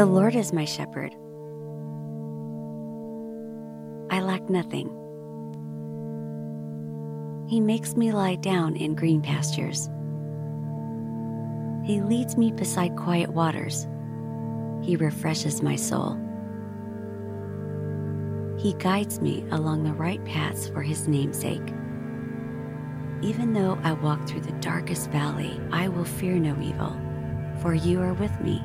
The Lord is my shepherd. I lack nothing. He makes me lie down in green pastures. He leads me beside quiet waters. He refreshes my soul. He guides me along the right paths for his namesake. Even though I walk through the darkest valley, I will fear no evil, for you are with me.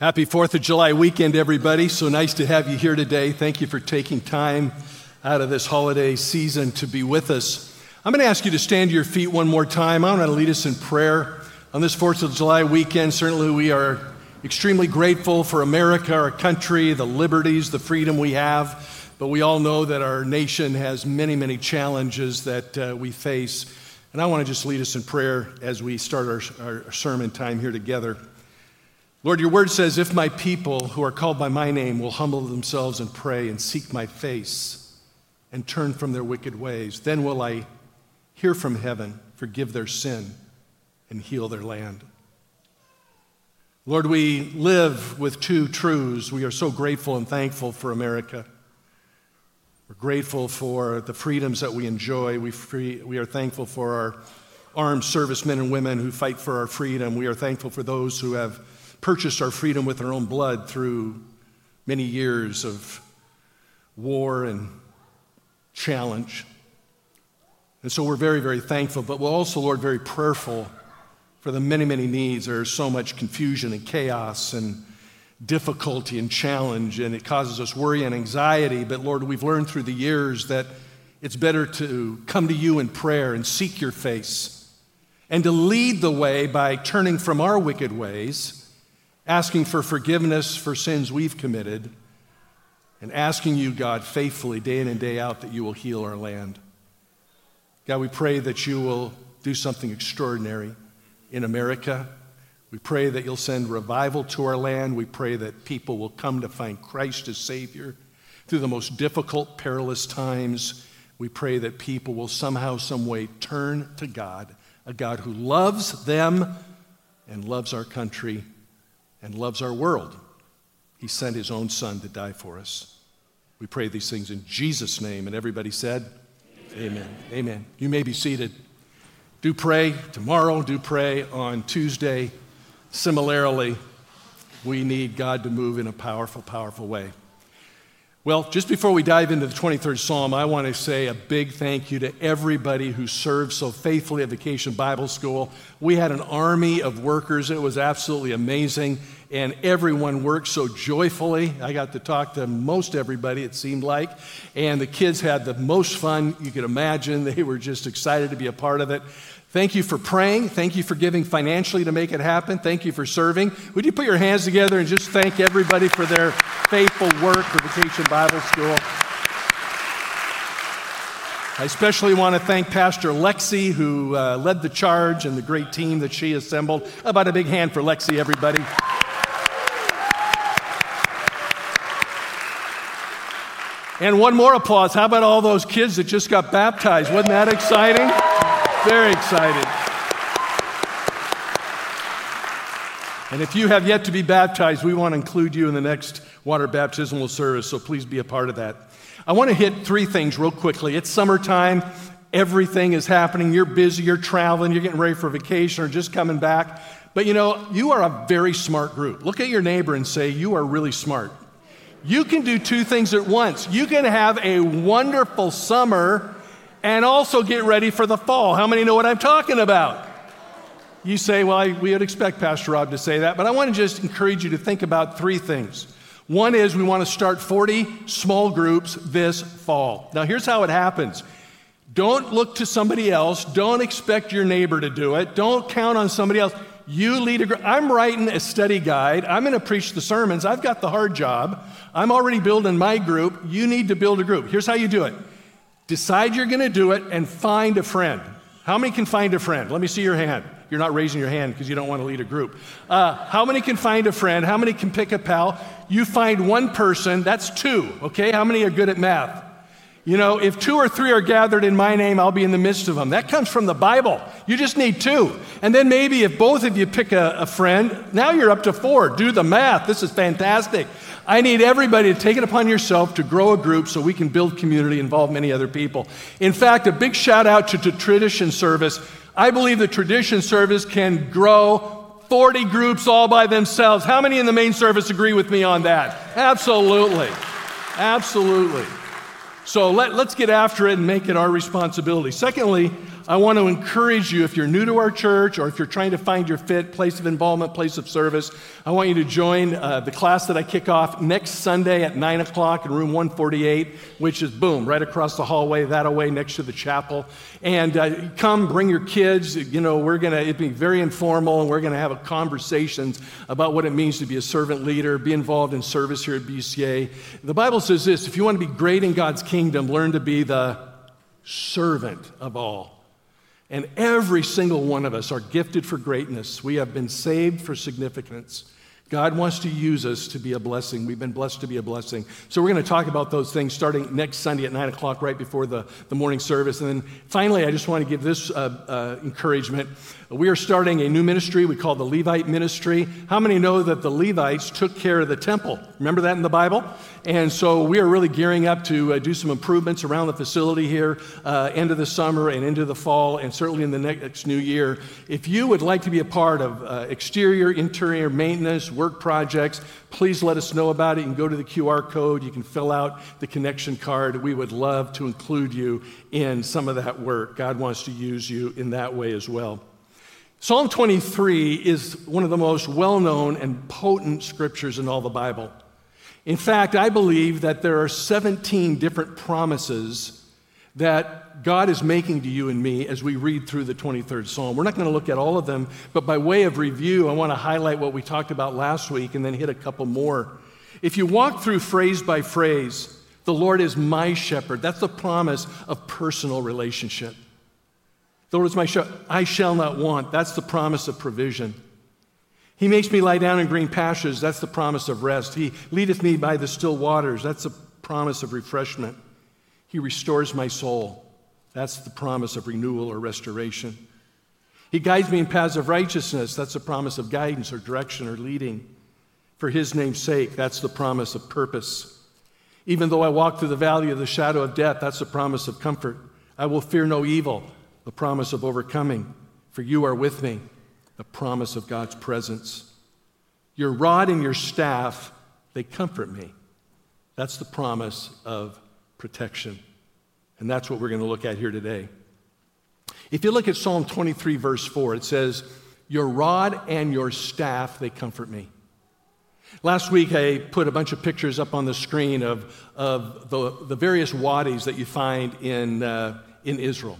Happy 4th of July weekend, everybody. So nice to have you here today. Thank you for taking time out of this holiday season to be with us. I'm going to ask you to stand to your feet one more time. I'm going to lead us in prayer. On this 4th of July weekend, certainly we are extremely grateful for America, our country, the liberties, the freedom we have. But we all know that our nation has many, many challenges that uh, we face. And I want to just lead us in prayer as we start our, our sermon time here together. Lord, your word says, If my people who are called by my name will humble themselves and pray and seek my face and turn from their wicked ways, then will I hear from heaven, forgive their sin, and heal their land. Lord, we live with two truths. We are so grateful and thankful for America. We're grateful for the freedoms that we enjoy. We, free, we are thankful for our armed servicemen and women who fight for our freedom. We are thankful for those who have purchased our freedom with their own blood through many years of war and challenge. And so we're very, very thankful, but we're also, Lord, very prayerful for the many, many needs. There's so much confusion and chaos and difficulty and challenge, and it causes us worry and anxiety. But Lord, we've learned through the years that it's better to come to you in prayer and seek your face and to lead the way by turning from our wicked ways, asking for forgiveness for sins we've committed, and asking you, God, faithfully, day in and day out, that you will heal our land. God, we pray that you will do something extraordinary in America. We pray that you'll send revival to our land. We pray that people will come to find Christ as Savior through the most difficult, perilous times. We pray that people will somehow, some way turn to God, a God who loves them and loves our country and loves our world. He sent his own son to die for us. We pray these things in Jesus' name. And everybody said, Amen. Amen. You may be seated. Do pray tomorrow, do pray on Tuesday. Similarly, we need God to move in a powerful, powerful way. Well, just before we dive into the 23rd Psalm, I want to say a big thank you to everybody who served so faithfully at Vacation Bible School. We had an army of workers. It was absolutely amazing, and everyone worked so joyfully. I got to talk to most everybody, it seemed like, and the kids had the most fun you could imagine. They were just excited to be a part of it. Thank you for praying. Thank you for giving financially to make it happen. Thank you for serving. Would you put your hands together and just thank everybody for their faithful work for Vacation Bible School? I especially want to thank Pastor Lexi, who uh, led the charge and the great team that she assembled. About a big hand for Lexi, everybody? And one more applause. How about all those kids that just got baptized? Wasn't that exciting? Very excited. And if you have yet to be baptized, we want to include you in the next water baptismal service, so please be a part of that. I want to hit three things real quickly. It's summertime, everything is happening. You're busy, you're traveling, you're getting ready for vacation or just coming back. But you know, you are a very smart group. Look at your neighbor and say, You are really smart. You can do two things at once. You can have a wonderful summer and also get ready for the fall. How many know what I'm talking about? You say, well, I, we would expect Pastor Rob to say that, but I want to just encourage you to think about three things. One is we want to start 40 small groups this fall. Now, here's how it happens Don't look to somebody else. Don't expect your neighbor to do it. Don't count on somebody else. You lead a group. I'm writing a study guide. I'm going to preach the sermons. I've got the hard job. I'm already building my group. You need to build a group. Here's how you do it decide you're going to do it and find a friend. How many can find a friend? Let me see your hand. You're not raising your hand because you don't want to lead a group. Uh, how many can find a friend? How many can pick a pal? You find one person, that's two, okay? How many are good at math? You know, if two or three are gathered in my name, I'll be in the midst of them. That comes from the Bible. You just need two. And then maybe if both of you pick a, a, friend, now you're up to four. Do the math. This is fantastic. I need everybody to take it upon yourself to grow a group so we can build community, involve many other people. In fact, a big shout out to the tradition service. I believe the tradition service can grow 40 groups all by themselves. How many in the main service agree with me on that? Absolutely. Absolutely. So let, let's get after it and make it our responsibility. Secondly, I want to encourage you if you're new to our church or if you're trying to find your fit, place of involvement, place of service, I want you to join uh, the class that I kick off next Sunday at 9 o'clock in room 148, which is boom, right across the hallway, that away next to the chapel. And uh, come, bring your kids. You know, we're going to, it be very informal and we're going to have conversations about what it means to be a servant leader, be involved in service here at BCA. The Bible says this if you want to be great in God's kingdom, learn to be the servant of all. And every single one of us are gifted for greatness. We have been saved for significance. God wants to use us to be a blessing. We've been blessed to be a blessing. So, we're going to talk about those things starting next Sunday at 9 o'clock, right before the, the morning service. And then finally, I just want to give this uh, uh, encouragement. We are starting a new ministry we call the Levite Ministry. How many know that the Levites took care of the temple? Remember that in the Bible? And so we are really gearing up to uh, do some improvements around the facility here, uh, end of the summer and into the fall, and certainly in the next new year. If you would like to be a part of uh, exterior, interior maintenance, work projects, please let us know about it. You can go to the QR code, you can fill out the connection card. We would love to include you in some of that work. God wants to use you in that way as well. Psalm 23 is one of the most well known and potent scriptures in all the Bible. In fact, I believe that there are 17 different promises that God is making to you and me as we read through the 23rd Psalm. We're not going to look at all of them, but by way of review, I want to highlight what we talked about last week and then hit a couple more. If you walk through phrase by phrase, the Lord is my shepherd, that's the promise of personal relationship. The Lord is my shepherd, I shall not want. That's the promise of provision. He makes me lie down in green pastures. That's the promise of rest. He leadeth me by the still waters. That's the promise of refreshment. He restores my soul. That's the promise of renewal or restoration. He guides me in paths of righteousness. That's the promise of guidance or direction or leading. For his name's sake, that's the promise of purpose. Even though I walk through the valley of the shadow of death, that's the promise of comfort. I will fear no evil the promise of overcoming. For you are with me, the promise of God's presence. Your rod and your staff, they comfort me. That's the promise of protection. And that's what we're going to look at here today. If you look at Psalm 23, verse 4, it says, Your rod and your staff, they comfort me. Last week, I put a bunch of pictures up on the screen of, of the, the various wadis that you find in, uh, in Israel.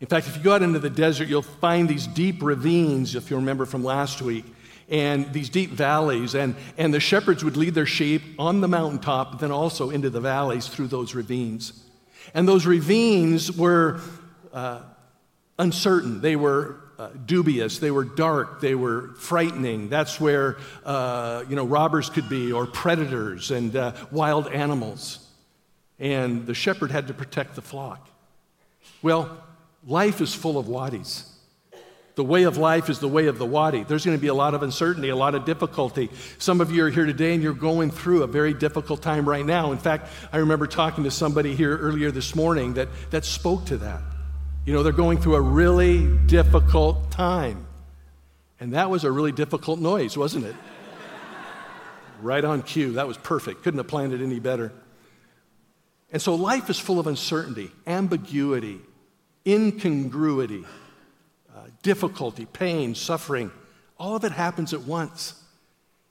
In fact, if you go out into the desert, you'll find these deep ravines, if you remember from last week, and these deep valleys. And, and the shepherds would lead their sheep on the mountaintop, but then also into the valleys through those ravines. And those ravines were uh, uncertain, they were uh, dubious, they were dark, they were frightening. That's where uh, you know, robbers could be, or predators and uh, wild animals. And the shepherd had to protect the flock. Well, Life is full of wadis. The way of life is the way of the wadi. There's going to be a lot of uncertainty, a lot of difficulty. Some of you are here today and you're going through a very difficult time right now. In fact, I remember talking to somebody here earlier this morning that, that spoke to that. You know, they're going through a really difficult time. And that was a really difficult noise, wasn't it? right on cue. That was perfect. Couldn't have planned it any better. And so life is full of uncertainty, ambiguity, incongruity, uh, difficulty, pain, suffering. All of it happens at once.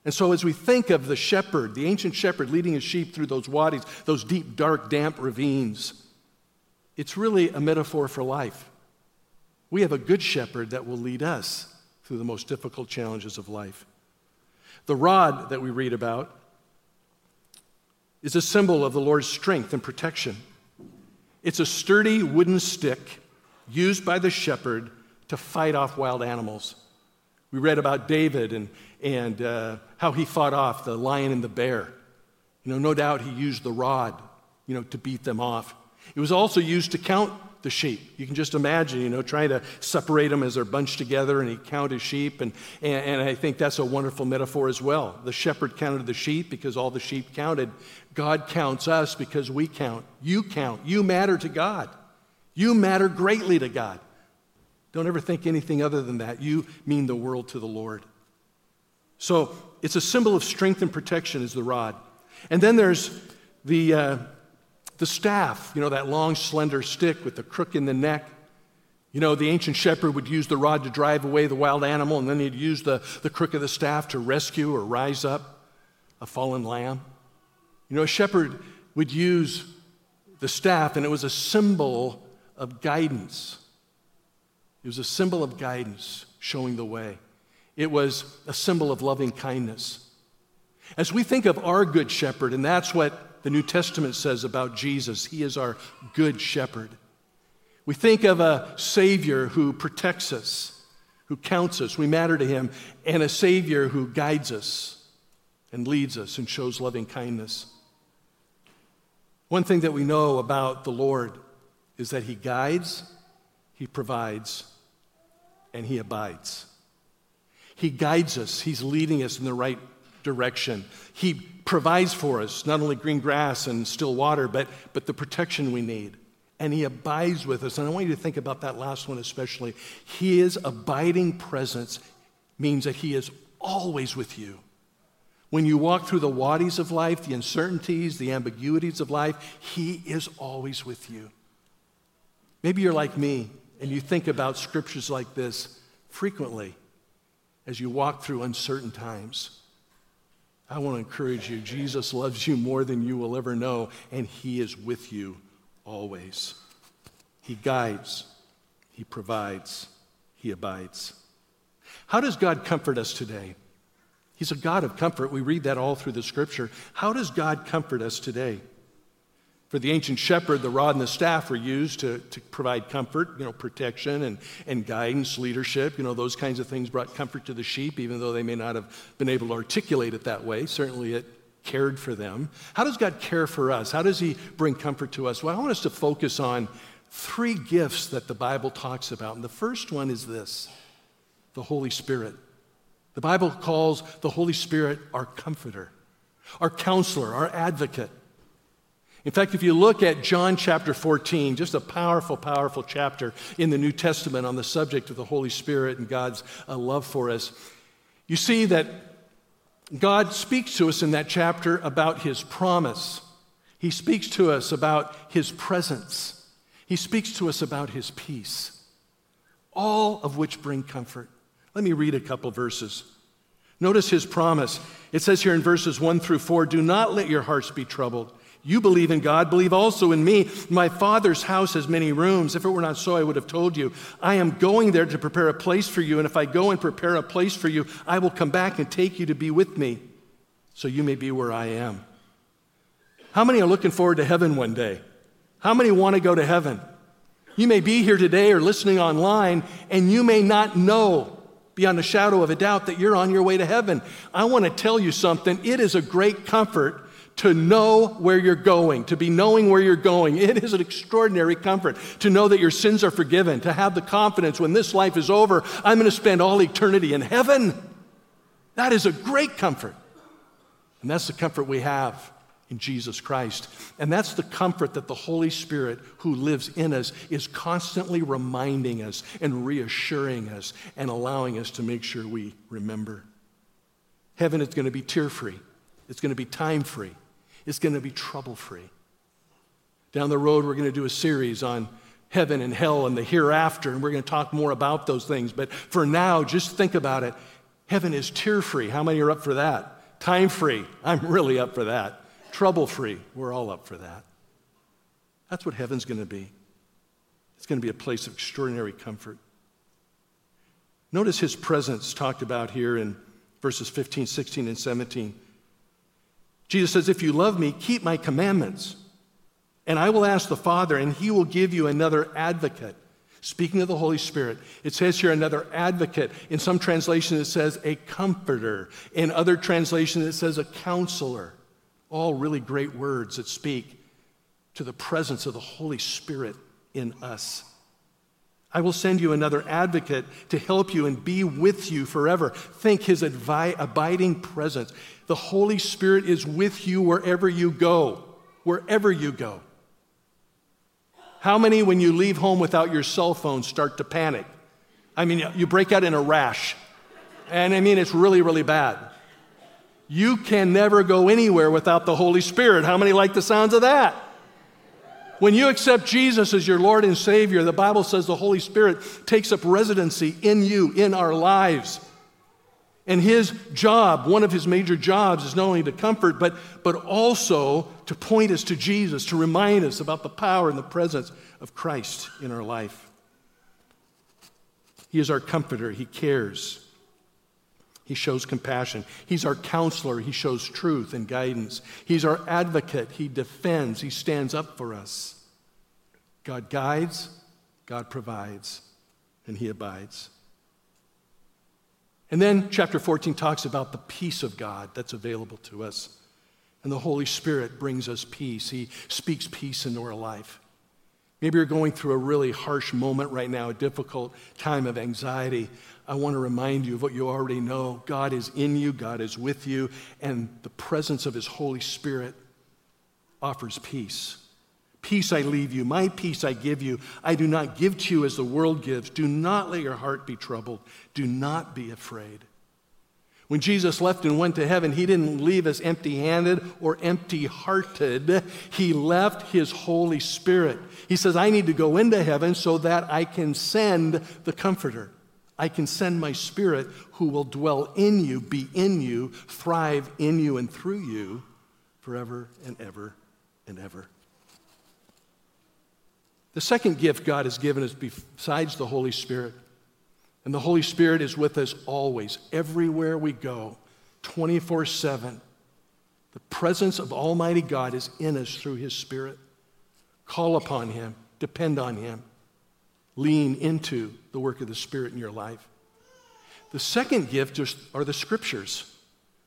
And so, as we think of the shepherd, the ancient shepherd leading his sheep through those wadis, those deep, dark, damp ravines, it's really a metaphor for life. We have a good shepherd that will lead us through the most difficult challenges of life. The rod that we read about is a symbol of the Lord's strength and protection. It's a sturdy wooden stick used by the shepherd to fight off wild animals. We read about David and, and uh, how he fought off the lion and the bear. You know, no doubt he used the rod, you know, to beat them off. It was also used to count the sheep. You can just imagine, you know, trying to separate them as they're bunched together and he counted sheep. And, and, and, I think that's a wonderful metaphor as well. The shepherd counted the sheep because all the sheep counted. God counts us because we count. You count. You matter to God. You matter greatly to God. Don't ever think anything other than that. You mean the world to the Lord. So it's a symbol of strength and protection, is the rod. And then there's the, uh, the staff, you know, that long, slender stick with the crook in the neck. You know, the ancient shepherd would use the rod to drive away the wild animal, and then he'd use the, the crook of the staff to rescue or rise up a fallen lamb. You know, a shepherd would use the staff, and it was a symbol of guidance. It was a symbol of guidance showing the way. It was a symbol of loving kindness. As we think of our good shepherd, and that's what the New Testament says about Jesus, he is our good shepherd. We think of a Savior who protects us, who counts us, we matter to him, and a Savior who guides us and leads us and shows loving kindness. One thing that we know about the Lord is that he guides, he provides, and he abides. He guides us, he's leading us in the right direction. He provides for us not only green grass and still water, but, but the protection we need. And He abides with us. And I want you to think about that last one especially. His abiding presence means that He is always with you. When you walk through the wadis of life, the uncertainties, the ambiguities of life, He is always with you. Maybe you're like me and you think about scriptures like this frequently as you walk through uncertain times. I want to encourage you Jesus loves you more than you will ever know, and He is with you always. He guides, He provides, He abides. How does God comfort us today? He's a God of comfort. We read that all through the scripture. How does God comfort us today? For the ancient shepherd, the rod and the staff were used to, to provide comfort, you know, protection and, and guidance, leadership. You know, those kinds of things brought comfort to the sheep, even though they may not have been able to articulate it that way. Certainly it cared for them. How does God care for us? How does He bring comfort to us? Well, I want us to focus on three gifts that the Bible talks about. And the first one is this the Holy Spirit. The Bible calls the Holy Spirit our comforter, our counselor, our advocate. In fact, if you look at John chapter 14, just a powerful, powerful chapter in the New Testament on the subject of the Holy Spirit and God's uh, love for us, you see that God speaks to us in that chapter about his promise. He speaks to us about his presence. He speaks to us about his peace, all of which bring comfort. Let me read a couple verses. Notice his promise. It says here in verses 1 through 4 Do not let your hearts be troubled. You believe in God, believe also in me. My Father's house has many rooms. If it were not so, I would have told you. I am going there to prepare a place for you, and if I go and prepare a place for you, I will come back and take you to be with me, so you may be where I am. How many are looking forward to heaven one day? How many want to go to heaven? You may be here today or listening online, and you may not know beyond a shadow of a doubt that you're on your way to heaven. I want to tell you something. It is a great comfort to know where you're going, to be knowing where you're going. It is an extraordinary comfort to know that your sins are forgiven, to have the confidence when this life is over, I'm going to spend all eternity in heaven. That is a great comfort. And that's the comfort we have in Jesus Christ. And that's the comfort that the Holy Spirit who lives in us is constantly reminding us and reassuring us and allowing us to make sure we remember. Heaven is going to be tear free, it's going to be time free, is going to be trouble free. Down the road, we're going to do a series on heaven and hell and the hereafter, and we're going to talk more about those things. But for now, just think about it. Heaven is tear free. How many are up for that? Time free. I'm really up for that. Trouble free. We're all up for that. That's what heaven's going to be. It's going to be a place of extraordinary comfort. Notice his presence talked about here in verses 15, 16, and 17. Jesus says, If you love me, keep my commandments. And I will ask the Father, and he will give you another advocate. Speaking of the Holy Spirit, it says here another advocate. In some translations, it says a comforter. In other translations, it says a counselor. All really great words that speak to the presence of the Holy Spirit in us. I will send you another advocate to help you and be with you forever. Think his abiding presence. The Holy Spirit is with you wherever you go, wherever you go. How many, when you leave home without your cell phone, start to panic? I mean, you break out in a rash. And I mean, it's really, really bad. You can never go anywhere without the Holy Spirit. How many like the sounds of that? When you accept Jesus as your Lord and Savior, the Bible says the Holy Spirit takes up residency in you, in our lives. And his job, one of his major jobs, is not only to comfort, but, but also to point us to Jesus, to remind us about the power and the presence of Christ in our life. He is our comforter, he cares. He shows compassion. He's our counselor. He shows truth and guidance. He's our advocate. He defends. He stands up for us. God guides, God provides, and He abides. And then chapter 14 talks about the peace of God that's available to us. And the Holy Spirit brings us peace. He speaks peace into our life. Maybe you're going through a really harsh moment right now, a difficult time of anxiety. I want to remind you of what you already know. God is in you, God is with you, and the presence of His Holy Spirit offers peace. Peace I leave you, my peace I give you. I do not give to you as the world gives. Do not let your heart be troubled. Do not be afraid. When Jesus left and went to heaven, he didn't leave us empty handed or empty hearted. He left his Holy Spirit. He says, I need to go into heaven so that I can send the Comforter. I can send my spirit who will dwell in you, be in you, thrive in you and through you forever and ever and ever. The second gift God has given us besides the Holy Spirit, and the Holy Spirit is with us always, everywhere we go, 24 7. The presence of Almighty God is in us through His Spirit. Call upon Him, depend on Him lean into the work of the Spirit in your life. The second gift are the scriptures.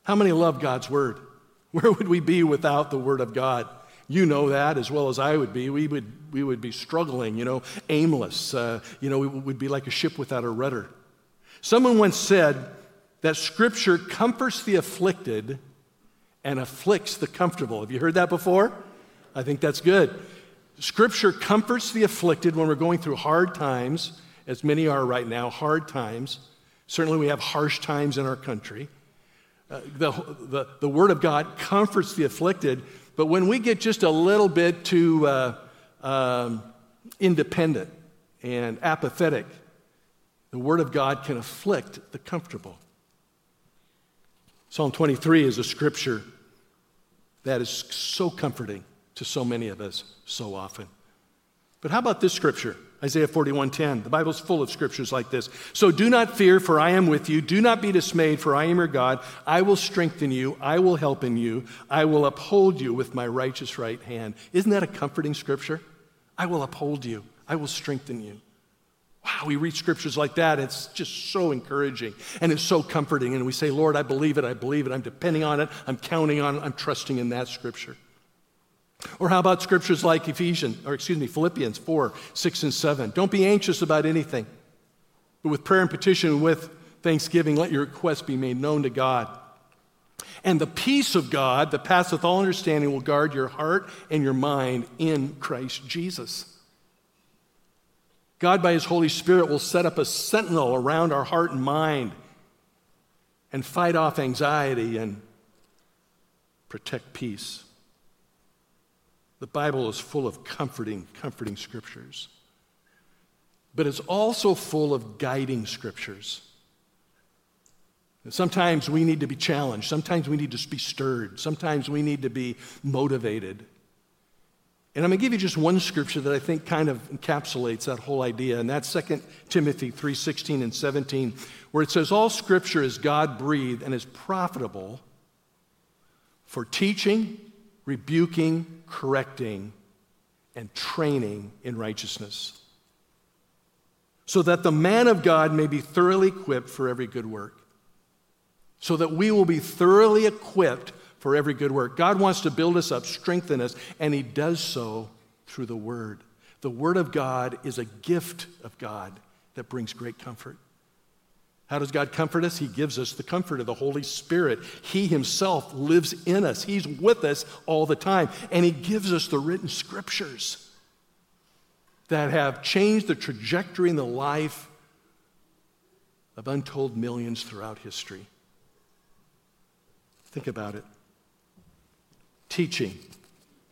How many love God's word? Where would we be without the word of God? You know that as well as I would be. We would, we would be struggling, you know, aimless. Uh, you know, we would be like a ship without a rudder. Someone once said that scripture comforts the afflicted and afflicts the comfortable. Have you heard that before? I think that's good. Scripture comforts the afflicted when we're going through hard times, as many are right now, hard times. Certainly, we have harsh times in our country. Uh, the, the, the Word of God comforts the afflicted, but when we get just a little bit too uh, um, independent and apathetic, the Word of God can afflict the comfortable. Psalm 23 is a scripture that is so comforting to so many of us so often. But how about this scripture? Isaiah 41:10. The Bible's full of scriptures like this. So do not fear, for I am with you. Do not be dismayed, for I am your God. I will strengthen you. I will help in you. I will uphold you with my righteous right hand. Isn't that a comforting scripture? I will uphold you. I will strengthen you. Wow, we read scriptures like that. It's just so encouraging and it's so comforting. And we say, Lord, I believe it. I believe it. I'm depending on it. I'm counting on it. I'm trusting in that scripture. Or how about scriptures like Ephesians, or excuse me, Philippians 4, 6, and 7? Don't be anxious about anything, but with prayer and petition, with thanksgiving, let your requests be made known to God. And the peace of God that passeth all understanding will guard your heart and your mind in Christ Jesus. God, by His Holy Spirit, will set up a sentinel around our heart and mind and fight off anxiety and protect peace. The Bible is full of comforting, comforting scriptures. But it's also full of guiding scriptures. Sometimes we need to be challenged. Sometimes we need to be stirred. Sometimes we need to be motivated. And I'm going to give you just one scripture that I think kind of encapsulates that whole idea, and that's 2 Timothy 3:16 and 17, where it says all scripture is God-breathed and is profitable for teaching, rebuking, correcting, and training in righteousness, so that the man of God may be thoroughly equipped for every good work. So that we will be thoroughly equipped for every good work. God wants to build us up, strengthen us, and He does so through the Word. The Word of God is a gift of God that brings great comfort. How does God comfort us? He gives us the comfort of the Holy Spirit. He Himself lives in us, He's with us all the time. And He gives us the written scriptures that have changed the trajectory in the life of untold millions throughout history. Think about it. Teaching.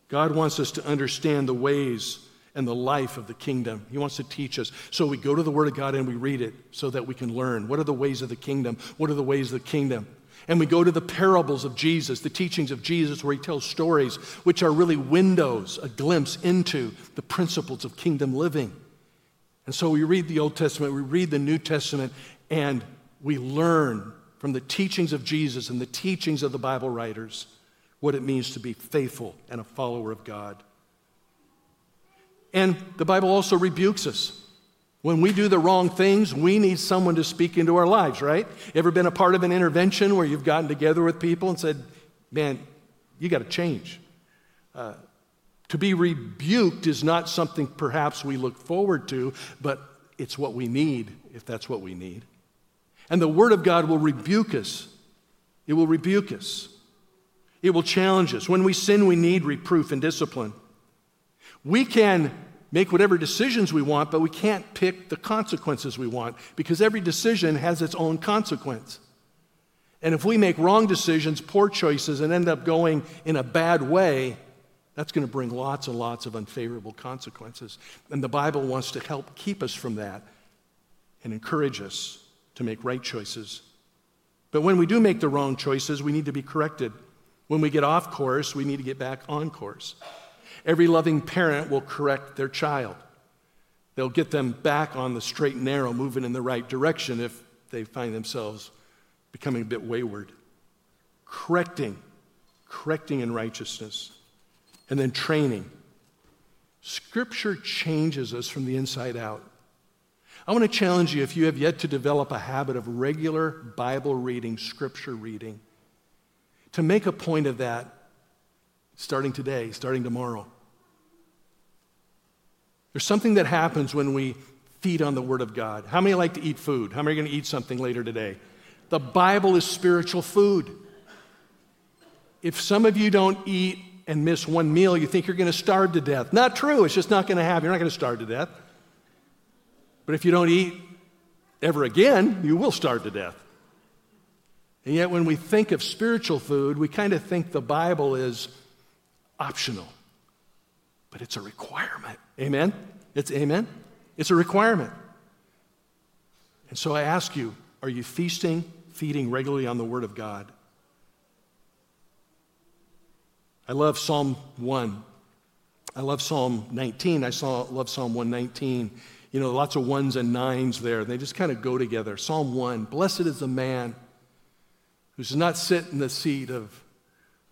God wants us to understand the ways and the life of the kingdom. He wants to teach us. So we go to the Word of God and we read it so that we can learn. What are the ways of the kingdom? What are the ways of the kingdom? And we go to the parables of Jesus, the teachings of Jesus, where he tells stories which are really windows, a glimpse into the principles of kingdom living. And so we read the Old Testament, we read the New Testament, and we learn from the teachings of Jesus and the teachings of the Bible writers what it means to be faithful and a follower of God. And the Bible also rebukes us. When we do the wrong things, we need someone to speak into our lives, right? Ever been a part of an intervention where you've gotten together with people and said, man, you got to change? Uh, to be rebuked is not something perhaps we look forward to, but it's what we need if that's what we need. And the Word of God will rebuke us. It will rebuke us. It will challenge us. When we sin, we need reproof and discipline. We can make whatever decisions we want, but we can't pick the consequences we want because every decision has its own consequence. And if we make wrong decisions, poor choices, and end up going in a bad way, that's going to bring lots and lots of unfavorable consequences. And the Bible wants to help keep us from that and encourage us to make right choices. But when we do make the wrong choices, we need to be corrected. When we get off course, we need to get back on course. Every loving parent will correct their child. They'll get them back on the straight and narrow, moving in the right direction if they find themselves becoming a bit wayward. Correcting, correcting in righteousness, and then training. Scripture changes us from the inside out. I want to challenge you if you have yet to develop a habit of regular Bible reading, Scripture reading, to make a point of that starting today, starting tomorrow. There's something that happens when we feed on the Word of God. How many like to eat food? How many are going to eat something later today? The Bible is spiritual food. If some of you don't eat and miss one meal, you think you're going to starve to death. Not true. It's just not going to happen. You're not going to starve to death. But if you don't eat ever again, you will starve to death. And yet, when we think of spiritual food, we kind of think the Bible is optional, but it's a requirement. Amen? It's amen? It's a requirement. And so I ask you are you feasting, feeding regularly on the Word of God? I love Psalm 1. I love Psalm 19. I saw, love Psalm 119. You know, lots of ones and nines there. They just kind of go together. Psalm 1 Blessed is the man who does not sit in the seat of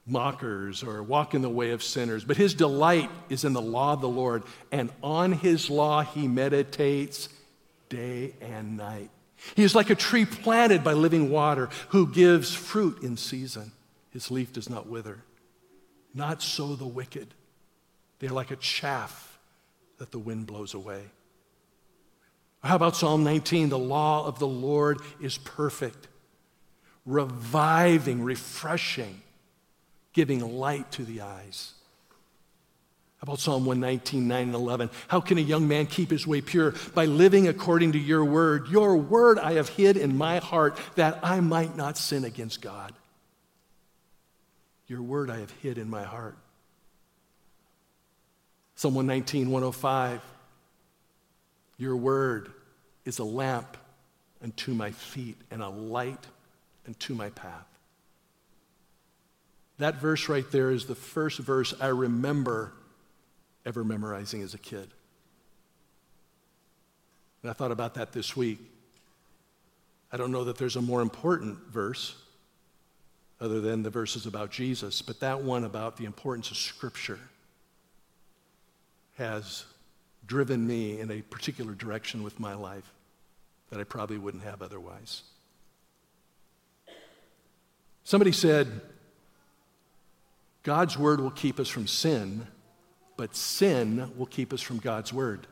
mockers or walk in the way of sinners. But his delight is in the law of the Lord, and on his law he meditates day and night. He is like a tree planted by living water who gives fruit in season. His leaf does not wither. Not so the wicked. They are like a chaff that the wind blows away. How about Psalm 19? The law of the Lord is perfect, reviving, refreshing giving light to the eyes. How about Psalm 119, 9 and 11? How can a young man keep his way pure? By living according to your word. Your word I have hid in my heart that I might not sin against God. Your word I have hid in my heart. Psalm 119, 105. Your word is a lamp unto my feet and a light unto my path. That verse right there is the first verse I remember ever memorizing as a kid. And I thought about that this week. I don't know that there's a more important verse other than the verses about Jesus, but that one about the importance of Scripture has driven me in a particular direction with my life that I probably wouldn't have otherwise. Somebody said, God's word will keep us from sin, but sin will keep us from God's word. Do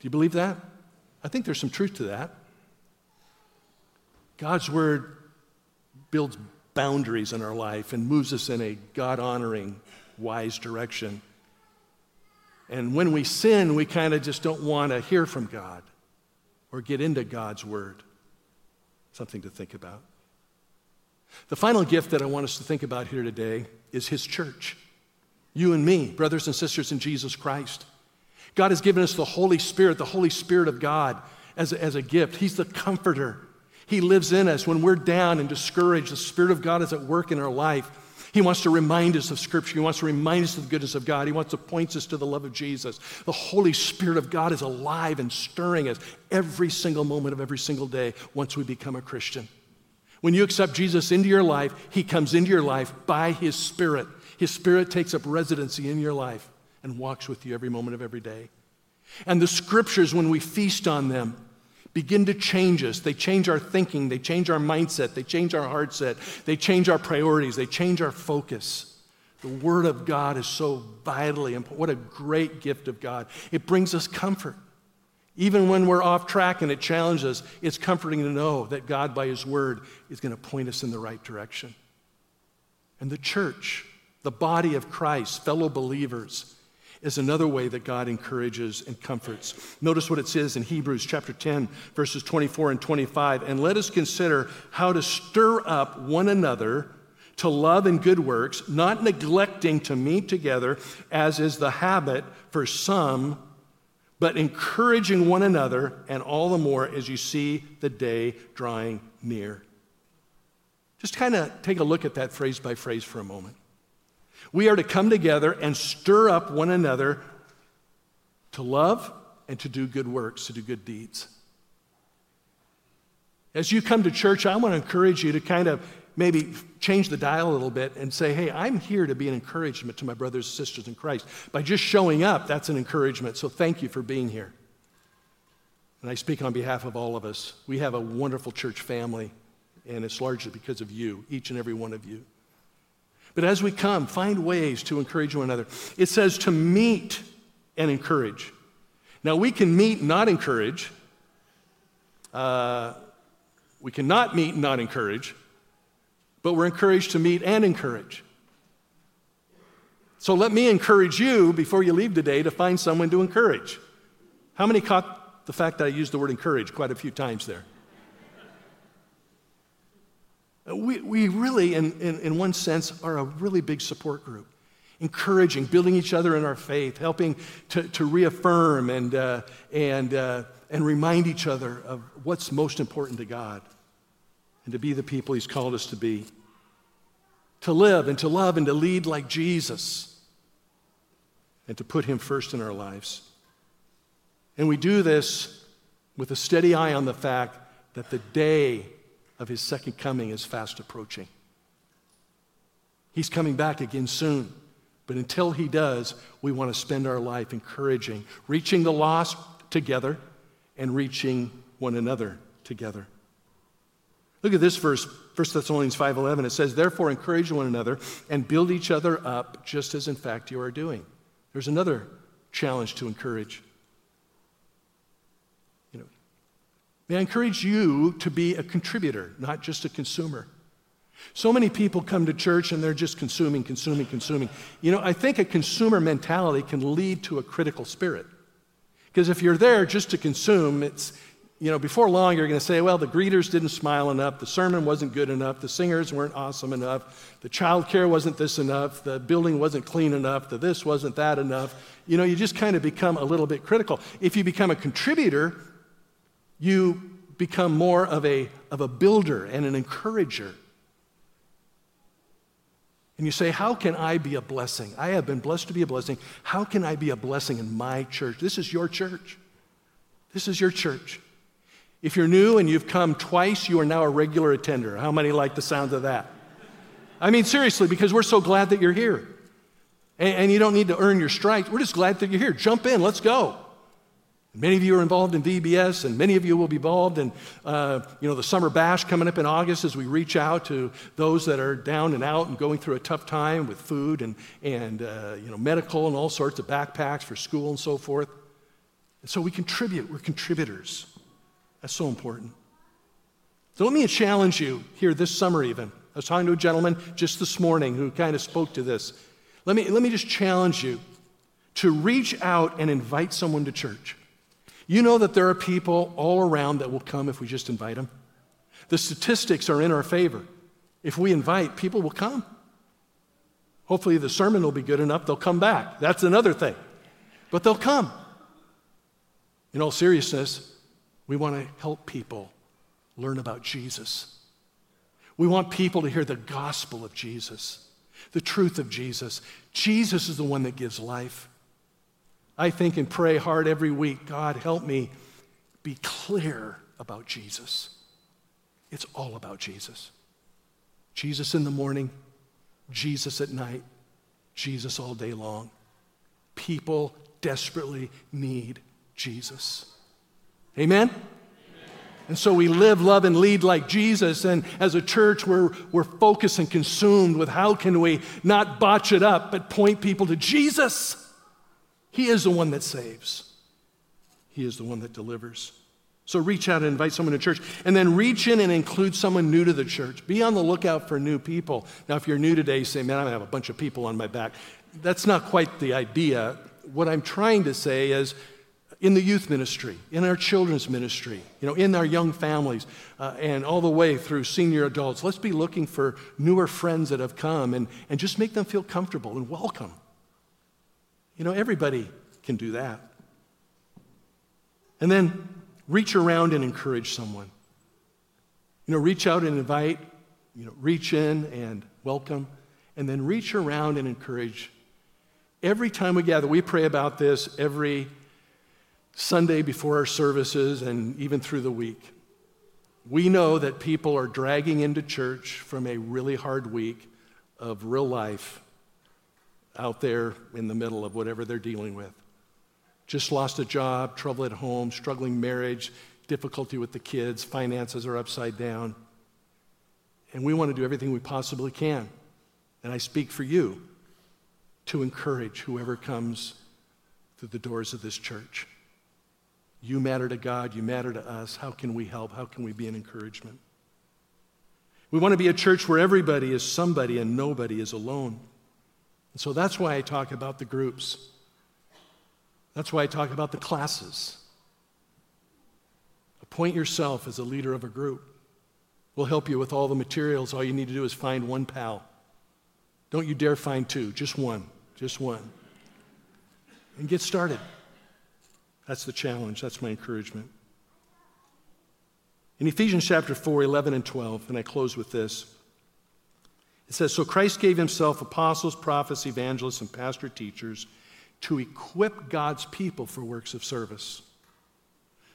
you believe that? I think there's some truth to that. God's word builds boundaries in our life and moves us in a God honoring, wise direction. And when we sin, we kind of just don't want to hear from God or get into God's word. Something to think about. The final gift that I want us to think about here today is His church. You and me, brothers and sisters in Jesus Christ. God has given us the Holy Spirit, the Holy Spirit of God, as a, as a gift. He's the comforter. He lives in us. When we're down and discouraged, the Spirit of God is at work in our life. He wants to remind us of Scripture. He wants to remind us of the goodness of God. He wants to point us to the love of Jesus. The Holy Spirit of God is alive and stirring us every single moment of every single day once we become a Christian. When you accept Jesus into your life, He comes into your life by His Spirit. His Spirit takes up residency in your life and walks with you every moment of every day. And the Scriptures, when we feast on them, begin to change us. They change our thinking, they change our mindset, they change our heart set, they change our priorities, they change our focus. The Word of God is so vitally important. What a great gift of God. It brings us comfort. Even when we're off track and it challenges us, it's comforting to know that God, by His Word, is going to point us in the right direction. And the church, the body of Christ, fellow believers, is another way that God encourages and comforts. Notice what it says in Hebrews chapter 10, verses 24 and 25. And let us consider how to stir up one another to love and good works, not neglecting to meet together, as is the habit for some, but encouraging one another, and all the more as you see the day drawing near. Just kind of take a look at that phrase by phrase for a moment. We are to come together and stir up one another to love and to do good works, to do good deeds. As you come to church, I want to encourage you to kind of maybe change the dial a little bit and say, hey, I'm here to be an encouragement to my brothers and sisters in Christ. By just showing up, that's an encouragement. So thank you for being here. And I speak on behalf of all of us. We have a wonderful church family, and it's largely because of you, each and every one of you. But as we come, find ways to encourage one another. It says to meet and encourage. Now, we can meet not encourage. Uh, we cannot meet not encourage, but we're encouraged to meet and encourage. So let me encourage you before you leave today to find someone to encourage. How many caught the fact that I used the word encourage quite a few times there? We, we really, in, in, in one sense, are a really big support group, encouraging, building each other in our faith, helping to, to reaffirm and, uh, and, uh, and remind each other of what's most important to God and to be the people He's called us to be. To live and to love and to lead like Jesus and to put Him first in our lives. And we do this with a steady eye on the fact that the day of his second coming is fast approaching. He's coming back again soon. But until he does, we want to spend our life encouraging, reaching the lost together and reaching one another together. Look at this verse, 1 Thessalonians 5:11. It says, "Therefore encourage one another and build each other up, just as in fact you are doing." There's another challenge to encourage. You know, may I encourage you to be a contributor, not just a consumer. So many people come to church and they're just consuming, consuming, consuming. You know, I think a consumer mentality can lead to a critical spirit. Because if you're there just to consume, it's, you know, before long you're going to say, well, the greeters didn't smile enough, the sermon wasn't good enough, the singers weren't awesome enough, the child care wasn't this enough, the building wasn't clean enough, the this wasn't that enough. You know, you just kind of become a little bit critical. If you become a contributor, you become more of a, of a builder and an encourager. And you say, How can I be a blessing? I have been blessed to be a blessing. How can I be a blessing in my church? This is your church. This is your church. If you're new and you've come twice, you are now a regular attender. How many like the sound of that? I mean, seriously, because we're so glad that you're here. And, and you don't need to earn your stripes. We're just glad that you're here. Jump in, let's go. Many of you are involved in VBS, and many of you will be involved in, uh, you know, the summer bash coming up in August as we reach out to those that are down and out and going through a tough time with food and, and uh, you know, medical and all sorts of backpacks for school and so forth. And so we contribute. We're contributors. That's so important. So let me challenge you here this summer, even. I was talking to a gentleman just this morning who kind of spoke to this. Let me, let me just challenge you to reach out and invite someone to church. You know that there are people all around that will come if we just invite them. The statistics are in our favor. If we invite, people will come. Hopefully, the sermon will be good enough, they'll come back. That's another thing. But they'll come. In all seriousness, we want to help people learn about Jesus. We want people to hear the gospel of Jesus, the truth of Jesus. Jesus is the one that gives life. I think and pray hard every week God, help me be clear about Jesus. It's all about Jesus. Jesus in the morning, Jesus at night, Jesus all day long. People desperately need Jesus. Amen? And so we live, love, and lead like Jesus. And as a church, we're, we're focused and consumed with how can we not botch it up, but point people to Jesus. He is the one that saves, He is the one that delivers. So reach out and invite someone to church. And then reach in and include someone new to the church. Be on the lookout for new people. Now, if you're new today, you say, man, I'm going to have a bunch of people on my back. That's not quite the idea. What I'm trying to say is, in the youth ministry, in our children's ministry, you know, in our young families, uh, and all the way through senior adults. Let's be looking for newer friends that have come and, and just make them feel comfortable and welcome. You know, everybody can do that. And then reach around and encourage someone. You know, reach out and invite, you know, reach in and welcome, and then reach around and encourage. Every time we gather, we pray about this every Sunday before our services and even through the week. We know that people are dragging into church from a really hard week of real life out there in the middle of whatever they're dealing with. Just lost a job, trouble at home, struggling marriage, difficulty with the kids, finances are upside down. And we want to do everything we possibly can. And I speak for you to encourage whoever comes through the doors of this church. You matter to God, you matter to us. How can we help? How can we be an encouragement? We want to be a church where everybody is somebody and nobody is alone. And so that's why I talk about the groups. That's why I talk about the classes. Appoint yourself as a leader of a group. We'll help you with all the materials. All you need to do is find one pal. Don't you dare find two, just one, just one. And get started. That's the challenge. That's my encouragement. In Ephesians chapter 4, 11 and 12, and I close with this. It says, So Christ gave himself apostles, prophets, evangelists, and pastor teachers to equip God's people for works of service,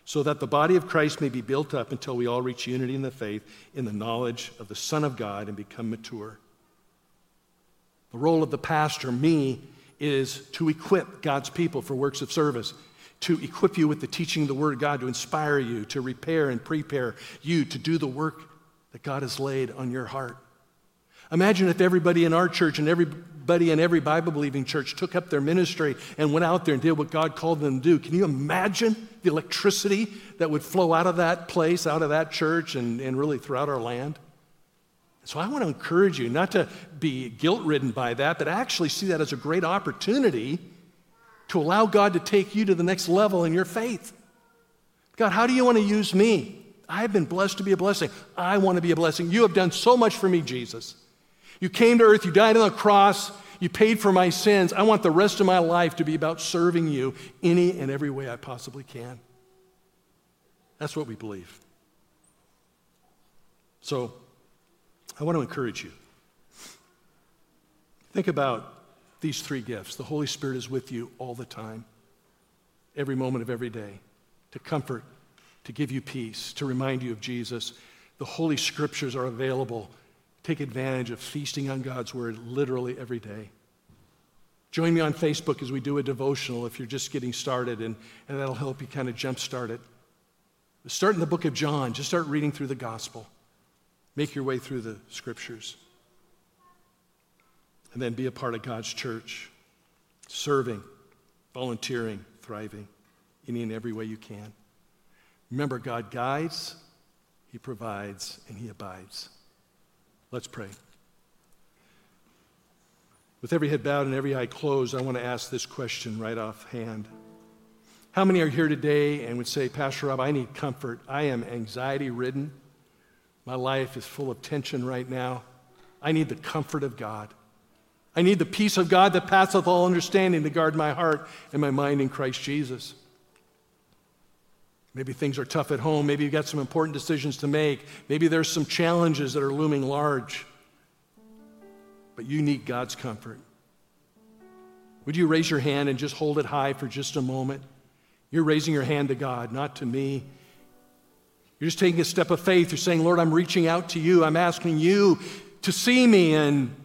so that the body of Christ may be built up until we all reach unity in the faith, in the knowledge of the Son of God, and become mature. The role of the pastor, me, is to equip God's people for works of service to equip you with the teaching of the Word of God, to inspire you, to repair and prepare you to do the work that God has laid on your heart. Imagine if everybody in our church and everybody in every Bible believing church took up their ministry and went out there and did what God called them to do. Can you imagine the electricity that would flow out of that place, out of that church, and, and really throughout our land? So I want to encourage you not to be guilt ridden by that, but actually see that as a great opportunity to allow God to take you to the next level in your faith. God, how do you want to use me? I've been blessed to be a blessing. I want to be a blessing. You have done so much for me, Jesus. You came to earth, you died on the cross, you paid for my sins. I want the rest of my life to be about serving you any and every way I possibly can. That's what we believe. So, I want to encourage you. Think about these three gifts. The Holy Spirit is with you all the time, every moment of every day, to comfort, to give you peace, to remind you of Jesus. The Holy Scriptures are available. Take advantage of feasting on God's Word literally every day. Join me on Facebook as we do a devotional if you're just getting started, and, and that'll help you kind of jumpstart it. Start in the book of John. Just start reading through the gospel. Make your way through the scriptures. And then be a part of God's church, serving, volunteering, thriving, any and every way you can. Remember, God guides, He provides, and He abides. Let's pray. With every head bowed and every eye closed, I want to ask this question right offhand. How many are here today and would say, Pastor Rob, I need comfort. I am anxiety ridden. My life is full of tension right now. I need the comfort of God. I need the peace of God that passeth all understanding to guard my heart and my mind in Christ Jesus. Maybe things are tough at home. Maybe you've got some important decisions to make. Maybe there's some challenges that are looming large. But you need God's comfort. Would you raise your hand and just hold it high for just a moment? You're raising your hand to God, not to me. You're just taking a step of faith. You're saying, Lord, I'm reaching out to you. I'm asking you to see me, and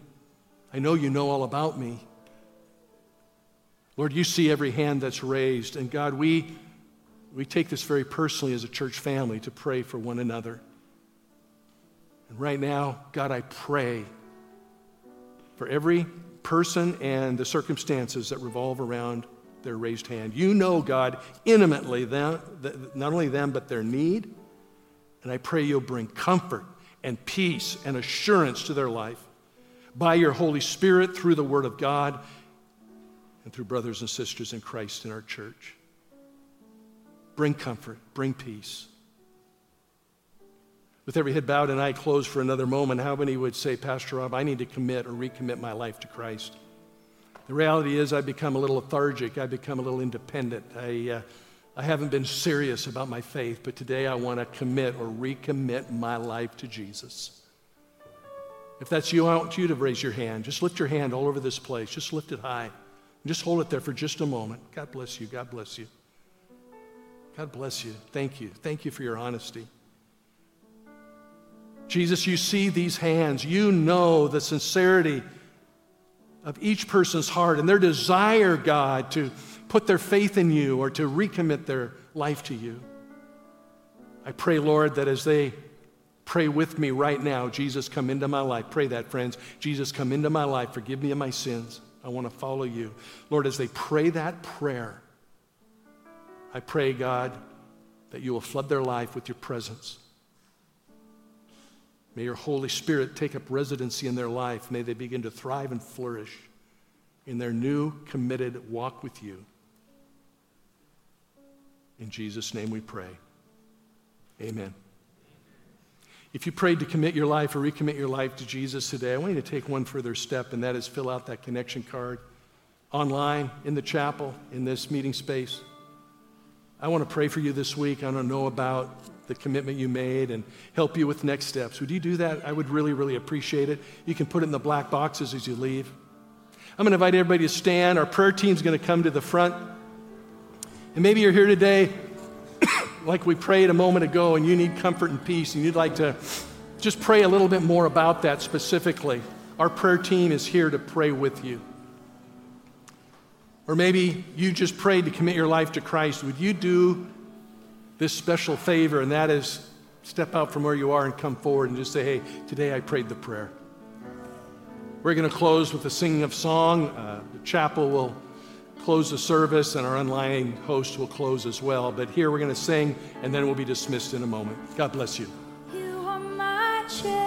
I know you know all about me. Lord, you see every hand that's raised. And God, we, we take this very personally as a church family to pray for one another. And right now, God, I pray for every person and the circumstances that revolve around their raised hand. You know, God, intimately, them, not only them, but their need. And I pray you'll bring comfort and peace and assurance to their life by your Holy Spirit through the Word of God and through brothers and sisters in Christ in our church. Bring comfort, bring peace. With every head bowed and eye closed for another moment, how many would say, Pastor Rob, I need to commit or recommit my life to Christ? The reality is, I've become a little lethargic. I've become a little independent. I, uh, I haven't been serious about my faith, but today I want to commit or recommit my life to Jesus. If that's you, I want you to raise your hand. Just lift your hand all over this place. Just lift it high. Just hold it there for just a moment. God bless you. God bless you. God bless you. Thank you. Thank you for your honesty. Jesus, you see these hands. You know the sincerity of each person's heart and their desire, God, to put their faith in you or to recommit their life to you. I pray, Lord, that as they pray with me right now, Jesus, come into my life. Pray that, friends. Jesus, come into my life. Forgive me of my sins. I want to follow you. Lord, as they pray that prayer, I pray, God, that you will flood their life with your presence. May your Holy Spirit take up residency in their life. May they begin to thrive and flourish in their new committed walk with you. In Jesus' name we pray. Amen. If you prayed to commit your life or recommit your life to Jesus today, I want you to take one further step, and that is fill out that connection card online, in the chapel, in this meeting space. I want to pray for you this week. I want to know about the commitment you made and help you with next steps. Would you do that? I would really, really appreciate it. You can put it in the black boxes as you leave. I'm going to invite everybody to stand. Our prayer team's going to come to the front. And maybe you're here today, like we prayed a moment ago, and you need comfort and peace, and you'd like to just pray a little bit more about that specifically. Our prayer team is here to pray with you. Or maybe you just prayed to commit your life to Christ. Would you do this special favor, and that is step out from where you are and come forward and just say, hey, today I prayed the prayer. We're going to close with the singing of song. Uh, the chapel will close the service, and our online host will close as well. But here we're going to sing, and then we'll be dismissed in a moment. God bless you. you